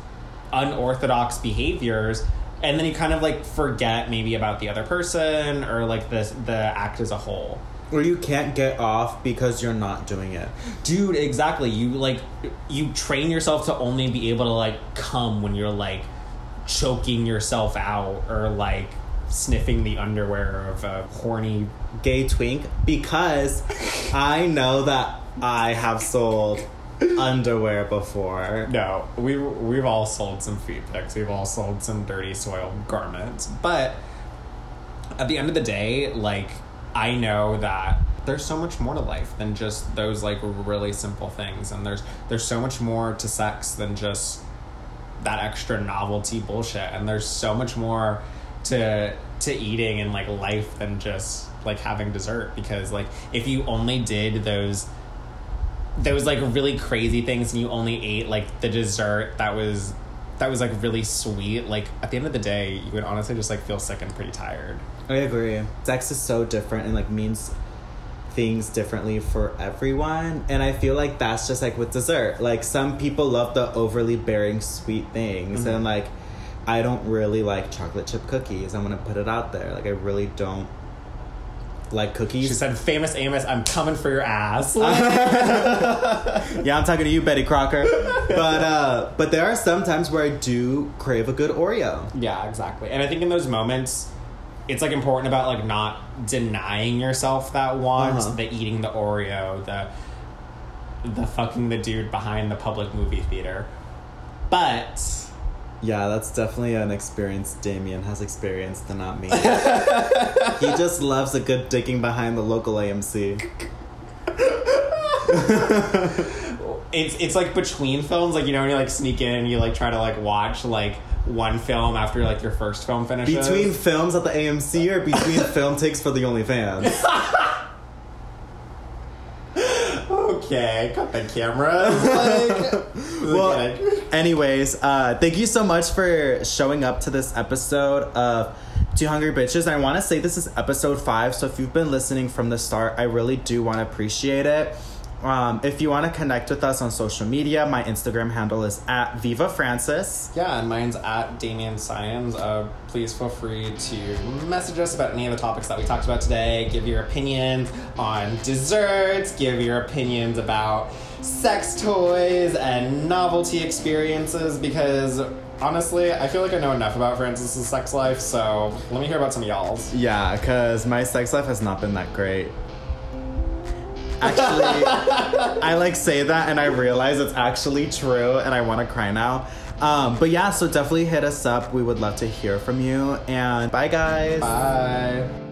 unorthodox behaviors and then you kind of like forget maybe about the other person or like the the act as a whole Or you can't get off because you're not doing it. dude exactly you like you train yourself to only be able to like come when you're like choking yourself out or like sniffing the underwear of a horny Gay twink because I know that I have sold underwear before. No, we we've all sold some feet pics. We've all sold some dirty soiled garments. But at the end of the day, like I know that there's so much more to life than just those like really simple things, and there's there's so much more to sex than just that extra novelty bullshit, and there's so much more to to eating and like life than just like having dessert because like if you only did those those like really crazy things and you only ate like the dessert that was that was like really sweet like at the end of the day you would honestly just like feel sick and pretty tired I agree. Sex is so different and like means things differently for everyone. And I feel like that's just like with dessert. Like some people love the overly bearing sweet things Mm-hmm. and like I don't really like chocolate chip cookies. I'm gonna put it out there. Like I really don't like cookies. she said famous amos i'm coming for your ass yeah, I'm talking to you, Betty Crocker. But uh but there are some times where I do crave a good Oreo. yeah exactly and i think in those moments it's like important about like not denying yourself that want Uh-huh. the eating the oreo the the fucking the dude behind the public movie theater but Yeah, that's definitely an experience Damien has experienced and not me. he just loves a good digging behind the local AMC. it's it's like between films, like you know when you like sneak in and you like try to like watch like one film after like your first film finishes. Between films at the AMC or between film takes for the OnlyFans? okay, cut the camera. Like, well. Anyways, uh, thank you so much for showing up to this episode of Two Hungry Bitches. I want to say this is episode five, so if you've been listening from the start, I really do want to appreciate it. Um, if you want to connect with us on social media, my Instagram handle is at Viva Francis. yeah, and mine's at Damien Science. Uh, please feel free to message us about any of the topics that we talked about today. Give your opinions on desserts. Give your opinions about sex toys and novelty experiences because honestly, I feel like I know enough about Francis's sex life, so let me hear about some of y'all's. Yeah, because my sex life has not been that great. Actually, I like say that and I realize it's actually true and I want to cry now. Um, but yeah, so definitely hit us up. We would love to hear from you. And bye, guys. Bye.